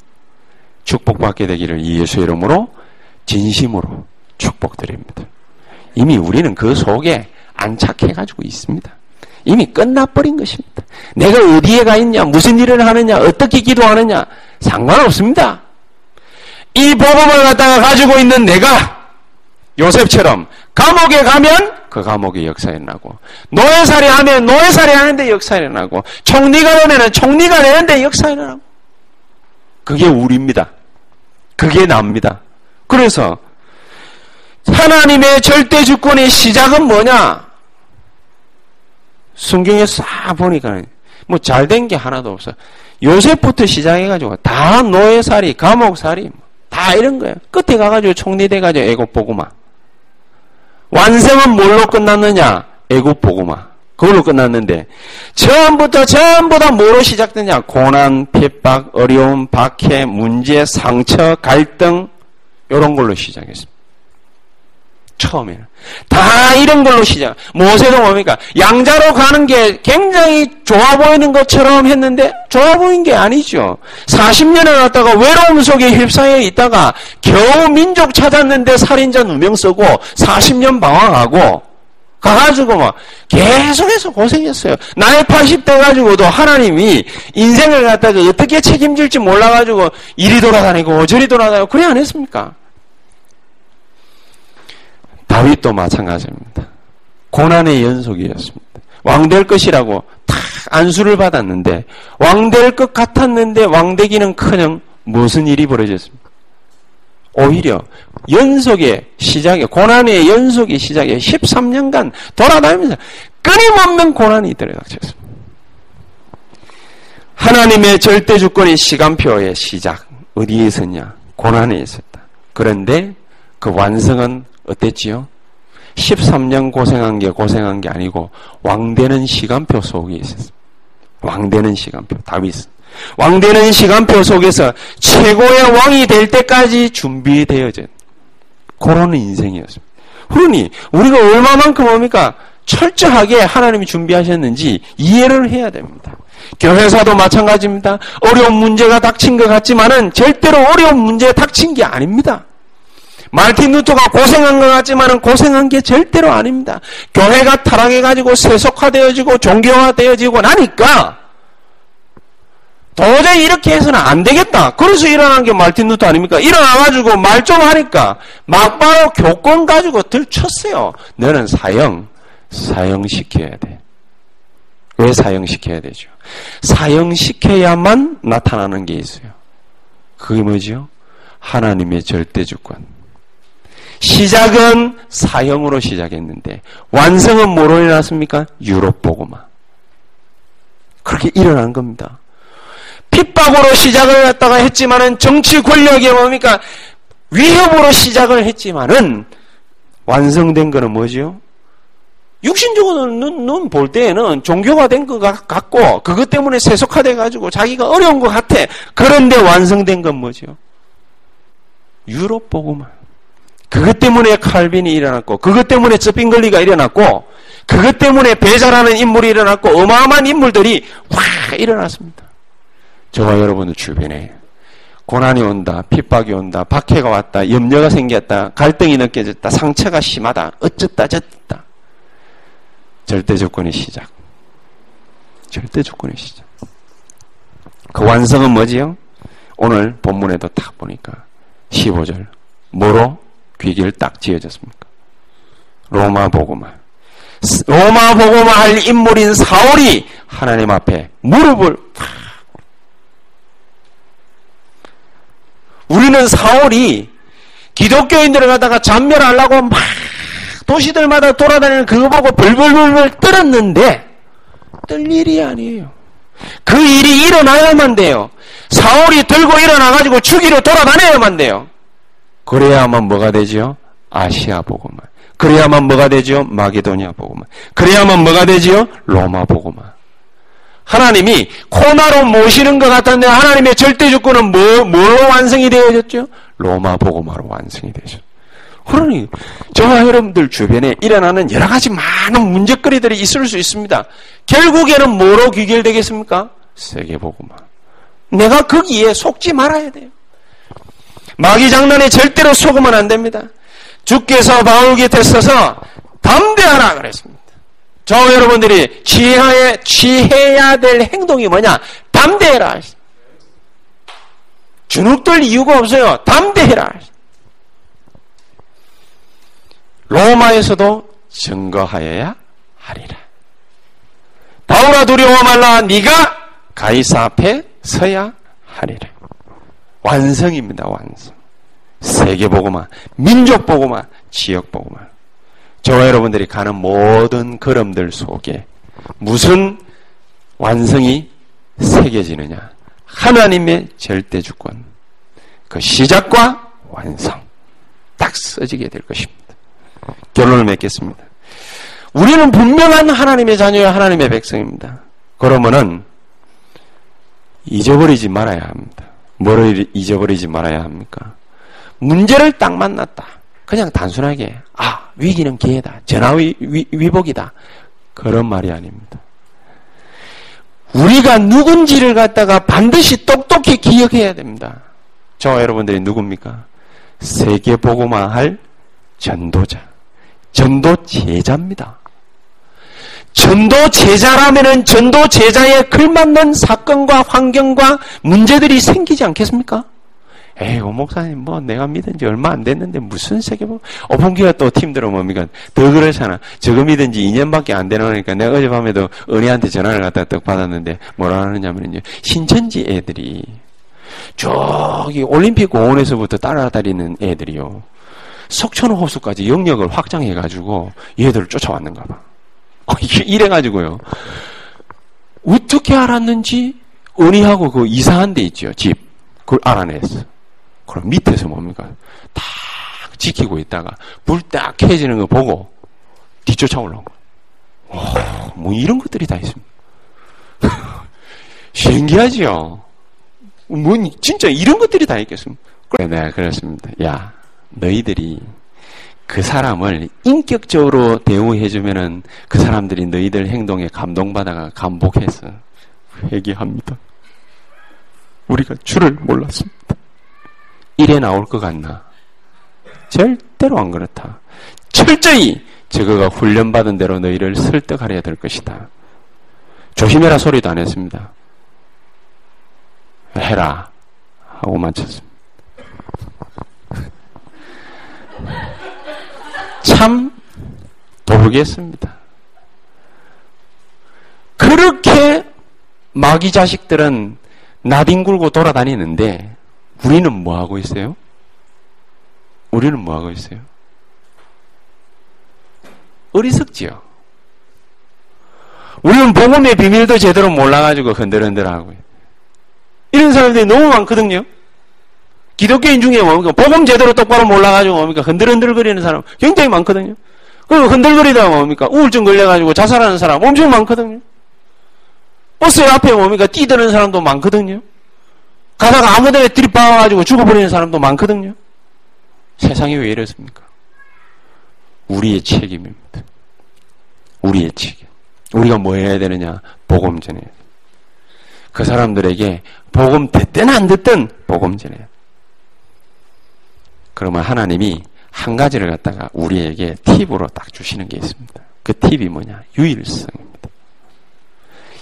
축복받게 되기를 예수 이름으로 진심으로 축복드립니다. 이미 우리는 그 속에 안착해가지고 있습니다. 이미 끝나버린 것입니다. 내가 어디에 가 있냐, 무슨 일을 하느냐, 어떻게 기도하느냐, 상관없습니다. 이 복음을 갖다가 가지고 있는 내가 요셉처럼 감옥에 가면 그 감옥에 역사 일어나고 노예살이 하면 노예살이 하는데 역사 일어나고 총리가 되면 총리가 되는데 역사 일어나고 그게 우리입니다. 그게 납니다. 그래서 하나님의 절대 주권의 시작은 뭐냐? 성경에 싹 보니까 뭐 잘 된 게 하나도 없어. 요셉부터 시작해가지고 다 노예살이, 감옥살이, 다 이런 거예요. 끝에 가가지고 총리 돼가지고 애국 보고만. 완성은 뭘로 끝났느냐? 애국 보고만. 그걸로 끝났는데 처음부터 전부 다 뭐로 시작되냐? 고난, 핍박, 어려움, 박해, 문제, 상처, 갈등 이런 걸로 시작했습니다. 처음에는. 다 이런 걸로 시작. 모세도 뭡니까? 양자로 가는 게 굉장히 좋아 보이는 것처럼 했는데 좋아 보인 게 아니죠. 40년을 갔다가 외로움 속에 휩싸여 있다가 겨우 민족 찾았는데 살인자 누명 쓰고 40년 방황하고 가가지고 막 계속해서 고생했어요. 나이 80대 가지고도 하나님이 인생을 갖다가 어떻게 책임질지 몰라가지고 이리 돌아다니고 저리 돌아다니고 그래 안 했습니까? 다윗도 마찬가지입니다. 고난의 연속이었습니다. 왕 될 것이라고 다 안수를 받았는데 왕 될 것 같았는데 왕 되기는 커녕 무슨 일이 벌어졌습니까? 오히려 연속의 시작에 고난의 연속의 시작에 13년간 돌아다니면서 끊임없는 고난이 들어닥쳤습니다. 하나님의 절대 주권의 시간표의 시작 어디에 있었냐? 고난에 있었다. 그런데 그 완성은 어땠지요? 13년 고생한 게 고생한 게 아니고 왕되는 시간표 속에 있었습니다. 왕되는 시간표 다윗 왕되는 시간표 속에서 최고의 왕이 될 때까지 준비되어진 그런 인생이었습니다. 그러니 우리가 얼마만큼 뭡니까? 철저하게 하나님이 준비하셨는지 이해를 해야 됩니다. 교회사도 마찬가지입니다. 어려운 문제가 닥친 것 같지만은 절대로 어려운 문제가 닥친 게 아닙니다. 말틴 루터가 고생한 것 같지만은 고생한 게 절대로 아닙니다. 교회가 타락해가지고 세속화되어지고 종교화되어지고 나니까 도저히 이렇게 해서는 안 되겠다. 그래서 일어난 게 말틴 루터 아닙니까? 일어나가지고 말 좀 하니까 막바로 교권 가지고 들쳤어요. 너는 사형, 사형시켜야 돼. 왜 사형시켜야 되죠? 사형시켜야만 나타나는 게 있어요. 그게 뭐죠? 하나님의 절대주권. 시작은 사형으로 시작했는데 완성은 뭐로 일어났습니까? 유럽 보고만. 그렇게 일어난 겁니다. 핍박으로 시작을 했다가 했지만은 정치 권력이 뭡니까? 위협으로 시작을 했지만은 완성된 거는 뭐죠? 육신적으로 눈볼 때에는 종교가 된 것 같고 그것 때문에 세속화돼 가지고 자기가 어려운 것 같아. 그런데 완성된 건 뭐죠? 유럽 보고만. 그것 때문에 칼빈이 일어났고, 그것 때문에 쩌빙글리가 일어났고, 그것 때문에 배자라는 인물이 일어났고, 어마어마한 인물들이 확 일어났습니다. 저와 여러분들 주변에 고난이 온다, 핍박이 온다, 박해가 왔다, 염려가 생겼다, 갈등이 느껴졌다, 상처가 심하다, 어쩌다 저쩌다. 절대 조건의 시작. 절대 조건의 시작. 그 완성은 뭐지요? 오늘 본문에도 딱 보니까 15절. 뭐로? 귀기를 딱 지어졌습니까? 로마 보고마. 로마 보고마 할 인물인 사울이 하나님 앞에 무릎을 우리는 사울이 기독교인들을 갖다가 잔멸하려고 막 도시들마다 돌아다니는 그거 보고 벌벌벌벌 떨었는데 뜰 일이 아니에요. 그 일이 일어나야만 돼요. 사울이 들고 일어나가지고 죽이러 돌아다녀야만 돼요. 그래야만 뭐가 되지요? 아시아 보고만. 그래야만 뭐가 되지요? 마게도니아 보고만. 그래야만 뭐가 되지요? 로마 보고만. 하나님이 코나로 모시는 것 같았는데 하나님의 절대 주권은 뭐, 뭘로 완성이 되어졌죠? 로마 보고마로 완성이 되죠. 그러니 저와 여러분들 주변에 일어나는 여러 가지 많은 문제거리들이 있을 수 있습니다. 결국에는 뭐로 귀결되겠습니까? 세계보고만. 내가 거기에 속지 말아야 돼요. 마귀 장난에 절대로 속으면 안 됩니다. 주께서 바울 곁에 서서 담대하라 그랬습니다. 저 여러분들이 취해야, 취해야 될 행동이 뭐냐? 담대해라. 주눅들 이유가 없어요. 담대해라. 로마에서도 증거하여야 하리라. 바울아 두려워 말라 네가 가이사 앞에 서야 하리라. 완성입니다. 완성. 세계 보고만, 민족 보고만, 지역 보고만. 저와 여러분들이 가는 모든 걸음들 속에 무슨 완성이 새겨지느냐? 하나님의 절대 주권. 그 시작과 완성. 딱 써지게 될 것입니다. 결론을 맺겠습니다. 우리는 분명한 하나님의 자녀야 하나님의 백성입니다. 그러면은 잊어버리지 말아야 합니다. 뭐를 잊어버리지 말아야 합니까? 문제를 딱 만났다. 그냥 단순하게 아 위기는 기회다. 전화위 위복이다. 그런 말이 아닙니다. 우리가 누군지를 갖다가 반드시 똑똑히 기억해야 됩니다. 저와 여러분들이 누굽니까? 세계 보고만 할 전도자, 전도 제자입니다. 전도 제자라면은 전도 제자에 걸맞는 사건과 환경과 문제들이 생기지 않겠습니까? 에이, 오 목사님, 뭐, 내가 믿은 지 얼마 안 됐는데, 무슨 세계보, 오픈기가 또 팀들어 뭡니까? 더 그렇잖아. 저거 믿은 지 2년밖에 안 되니까, 내가 어젯밤에도 은희한테 전화를 갖다 떡 받았는데, 뭐라 하느냐면요. 신천지 애들이, 저기 올림픽 공원에서부터 따라다니는 애들이요. 석천 호수까지 영역을 확장해가지고, 얘들을 쫓아왔는가 봐. 어, 이래가지고요. 어떻게 알았는지 은희하고 그 이상한 데 있죠. 집. 그걸 알아냈어. 그럼 밑에서 뭡니까? 다 지키고 있다가 불 딱 켜지는 거 보고 뒤쫓아 올라온 거. 와, 뭐 이런 것들이 다 있습니다. 신기하지요? 뭐 진짜 이런 것들이 다 있겠습니까? 네, 그렇습니다. 야, 너희들이 그 사람을 인격적으로 대우해주면은 그 사람들이 너희들 행동에 감동받아가 감복해서 회개합니다. 우리가 줄을 몰랐습니다. 이래 나올 것 같나? 절대로 안 그렇다. 철저히 저거가 훈련받은 대로 너희를 설득하려야 될 것이다. 조심해라 소리도 안 했습니다. 해라 하고 마쳤습니다. 참 모르겠습니다. 그렇게 마귀 자식들은 나뒹굴고 돌아다니는데 우리는 뭐 하고 있어요? 우리는 뭐 하고 있어요? 어리석지요. 우리는 복음의 비밀도 제대로 몰라가지고 흔들흔들하고 이런 사람들이 너무 많거든요. 기독교인 중에 뭡니까? 복음 제대로 똑바로 몰라가지고 뭡니까? 흔들흔들거리는 사람 굉장히 많거든요. 그 흔들거리다 뭡니까? 우울증 걸려가지고 자살하는 사람 엄청 많거든요. 버스 앞에 뭡니까? 뛰드는 사람도 많거든요. 가다가 아무 데나 들이박아가지고 죽어버리는 사람도 많거든요. 세상이 왜 이렇습니까? 우리의 책임입니다. 우리의 책임. 우리가 뭐 해야 되느냐? 복음 전해야 돼. 그 사람들에게 복음 됐든 안 됐든 복음 전해야 돼. 그러면 하나님이 한 가지를 갖다가 우리에게 팁으로 딱 주시는 게 있습니다. 그 팁이 뭐냐? 유일성입니다.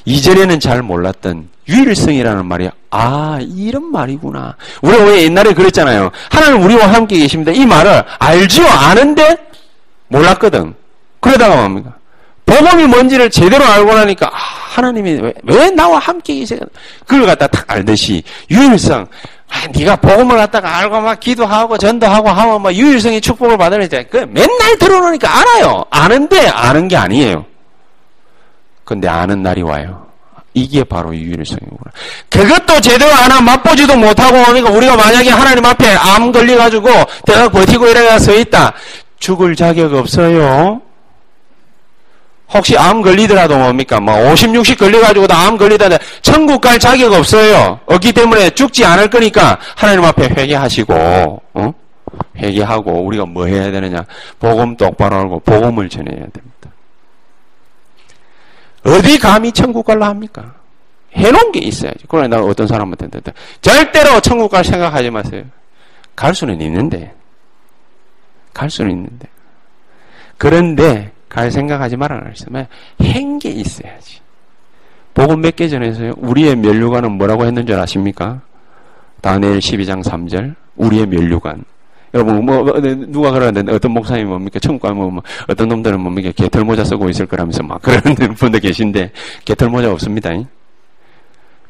이전에는 잘 몰랐던 유일성이라는 말이 아 이런 말이구나. 우리가 왜 옛날에 그랬잖아요. 하나님 우리와 함께 계십니다. 이 말을 알지요 아는데 몰랐거든. 그러다가 뭡니까? 복음이 뭔지를 제대로 알고 나니까 아, 하나님이 왜, 왜, 나와 함께 계세요? 그걸 갖다 딱 알듯이 유일성. 아, 네가 복음을 갖다가 알고 막 기도하고 전도하고 하면 막 유일성의 축복을 받으니까 그 맨날 들어오니까 알아요. 아는데 아는 게 아니에요. 근데 아는 날이 와요. 이게 바로 유일성이구나. 그것도 제대로 하나 맛보지도 못하고 그러니까 우리가 만약에 하나님 앞에 암 걸려가지고 내가 버티고 이래가 서 있다. 죽을 자격 없어요. 혹시 암 걸리더라도 뭡니까? 뭐 50, 60 걸려가지고도 암 걸리다는데 천국 갈 자격 없어요. 없기 때문에 죽지 않을 거니까 하나님 앞에 회개하시고 어? 회개하고 우리가 뭐 해야 되느냐? 복음 똑바로 알고 복음을 전해야 됩니다. 어디 감히 천국 갈라 합니까? 해놓은 게 있어야지. 그러나 나 어떤 사람한테 절대로 천국 갈 생각하지 마세요. 갈 수는 있는데 갈 수는 있는데 그런데 갈 생각하지 말아라 했으면 행게 있어야지. 복음 몇 개 전에서요. 우리의 면류관은 뭐라고 했는 줄 아십니까? 다니엘 12장 3절. 우리의 면류관. 여러분, 뭐, 뭐 누가 그러는데 어떤 목사님 뭡니까? 천국 가면 뭐, 뭐, 어떤 놈들은 뭡니까? 개털 모자 쓰고 있을 거라면서 막 그러는 분들 계신데, 개털 모자 없습니다.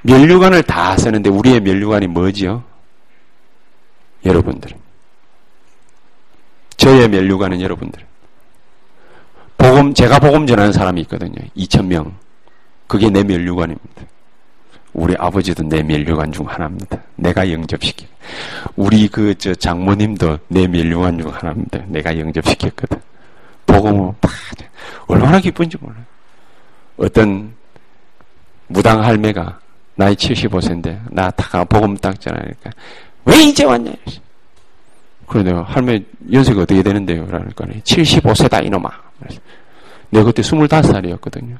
멸류관을 다 쓰는데 우리의 멸류관이 뭐지요? 여러분들. 저의 멸류관은 여러분들. 복음, 제가 복음 전하는 사람이 있거든요. 2천 명. 그게 내 멸류관입니다. 우리 아버지도 내 멸류관 중 하나입니다. 내가 영접시키. 우리 그 저 장모님도 내 멸류관 중 하나입니다. 내가 영접시켰거든. 복음을 다 얼마나 기쁜지 몰라요. 어떤 무당 할매가 나이 75세인데 나 다가 복음 그러니까 왜 이제 왔냐? 내가 할매 연세가 어떻게 되는데요? 그러니까 75세다 이놈아. 내가 그때 25살이었거든요.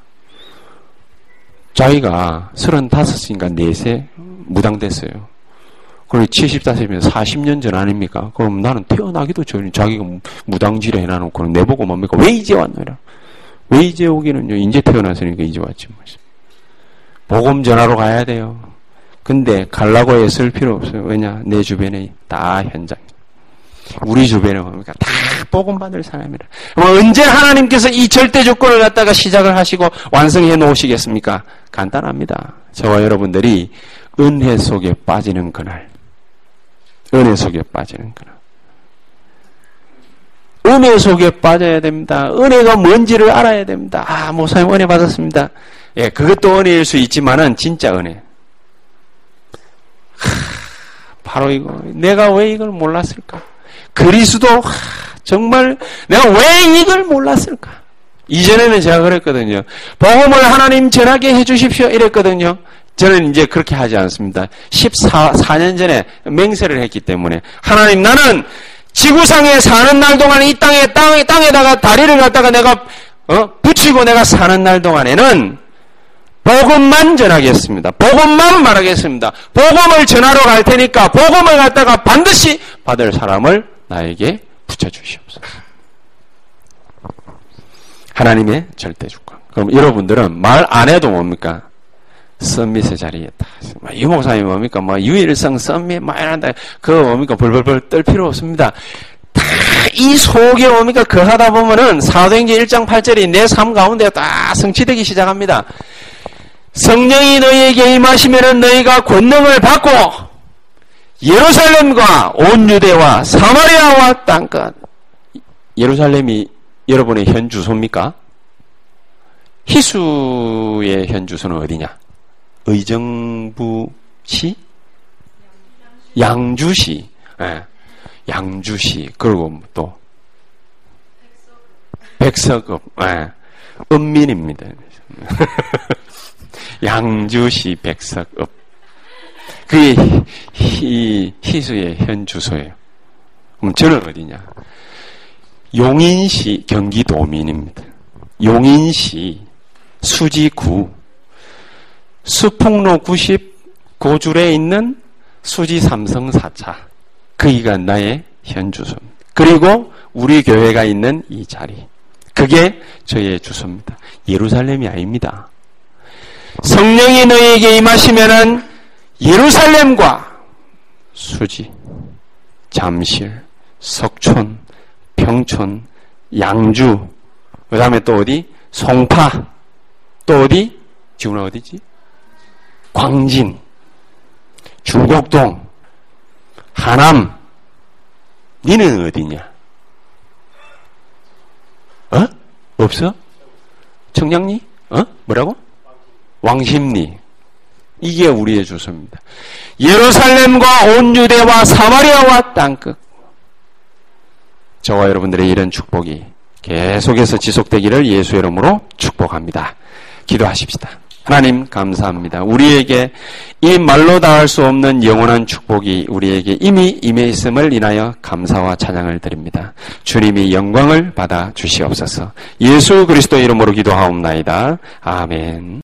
자기가 35이니까 4세 무당됐어요. 그리고 75세면 40년 전 아닙니까? 그럼 나는 태어나기도 전에 자기가 무당질에 해놔놓고 내보고 뭡니까? 왜 이제 왔노라? 왜 이제 오기는요? 이제 태어났으니까 이제 왔지. 뭐. 복음 전하러 가야 돼요. 근데 갈라고 애쓸 필요 없어요. 왜냐? 내 주변에 다 현장. 우리 주변에 뭡니까? 다 복음 받을 사람이라. 뭐 언제 하나님께서 이 절대 조건을 갖다가 시작을 하시고 완성해 놓으시겠습니까? 간단합니다. 저와 여러분들이 은혜 속에 빠지는 그날. 은혜 속에 빠지는 그날. 은혜 속에 빠져야 됩니다. 은혜가 뭔지를 알아야 됩니다. 아, 모사님 은혜 받았습니다. 예, 그것도 은혜일 수 있지만은 진짜 은혜. 하, 바로 이거. 내가 왜 이걸 몰랐을까? 그리스도 하, 정말 내가 왜 이걸 몰랐을까? 이전에는 제가 그랬거든요. 복음을 하나님 전하게 해주십시오. 이랬거든요. 저는 이제 그렇게 하지 않습니다. 14, 4년 전에 맹세를 했기 때문에 하나님 나는 지구상에 사는 날 동안 이 땅에 땅에 땅에다가 다리를 갖다가 내가 어? 붙이고 내가 사는 날 동안에는 복음만 전하겠습니다. 복음만 말하겠습니다. 복음을 전하러 갈 테니까 복음을 갖다가 반드시 받을 사람을 나에게 붙여주시옵소서. 하나님의 절대 주권. 그럼 여러분들은 말 안 해도 뭡니까? 썸밋의 자리에 다. 이 목사님 뭡니까? 뭐 유일성 썸밋 막 이런다. 그거 뭡니까? 벌벌벌 떨 필요 없습니다. 다 이 속에 뭡니까? 그 하다 보면은 사도행전 1장 8절이 내 삶 가운데 다 성취되기 시작합니다. 성령이 너희에게 임하시면은 너희가 권능을 받고 예루살렘과 온 유대와 사마리아와 땅끝 예루살렘이 여러분의 현 주소입니까? 희수의 현 주소는 어디냐? 의정부시? 양주시. 네. 양주시. 그리고 또 백석읍. 네. 은민입니다. 양주시 백석읍. 그게 희, 희수의 현 주소예요. 그럼 저는 어디냐? 용인시 경기도민입니다. 용인시 수지구 수풍로 90 고줄에 있는 수지 삼성 4차 거기가 나의 현 주소입니다. 그리고 우리 교회가 있는 이 자리 그게 저의 주소입니다. 예루살렘이 아닙니다. 성령이 너희에게 임하시면은 예루살렘과 수지, 잠실, 석촌, 평촌, 양주, 그 다음에 또 어디? 송파, 또 어디? 지구는 어디지? 광진, 중곡동, 하남, 니는 어디냐? 어? 없어? 청량리? 어? 뭐라고? 왕십리. 이게 우리의 주소입니다. 예루살렘과 온 유대와 사마리아와 땅끝. 저와 여러분들의 이런 축복이 계속해서 지속되기를 예수 이름으로 축복합니다. 기도하십시다. 하나님 감사합니다. 우리에게 이 말로 다할수 없는 영원한 축복이 우리에게 이미 임해 있음을 인하여 감사와 찬양을 드립니다. 주님이 영광을 받아 주시옵소서. 예수 그리스도 이름으로 기도하옵나이다. 아멘.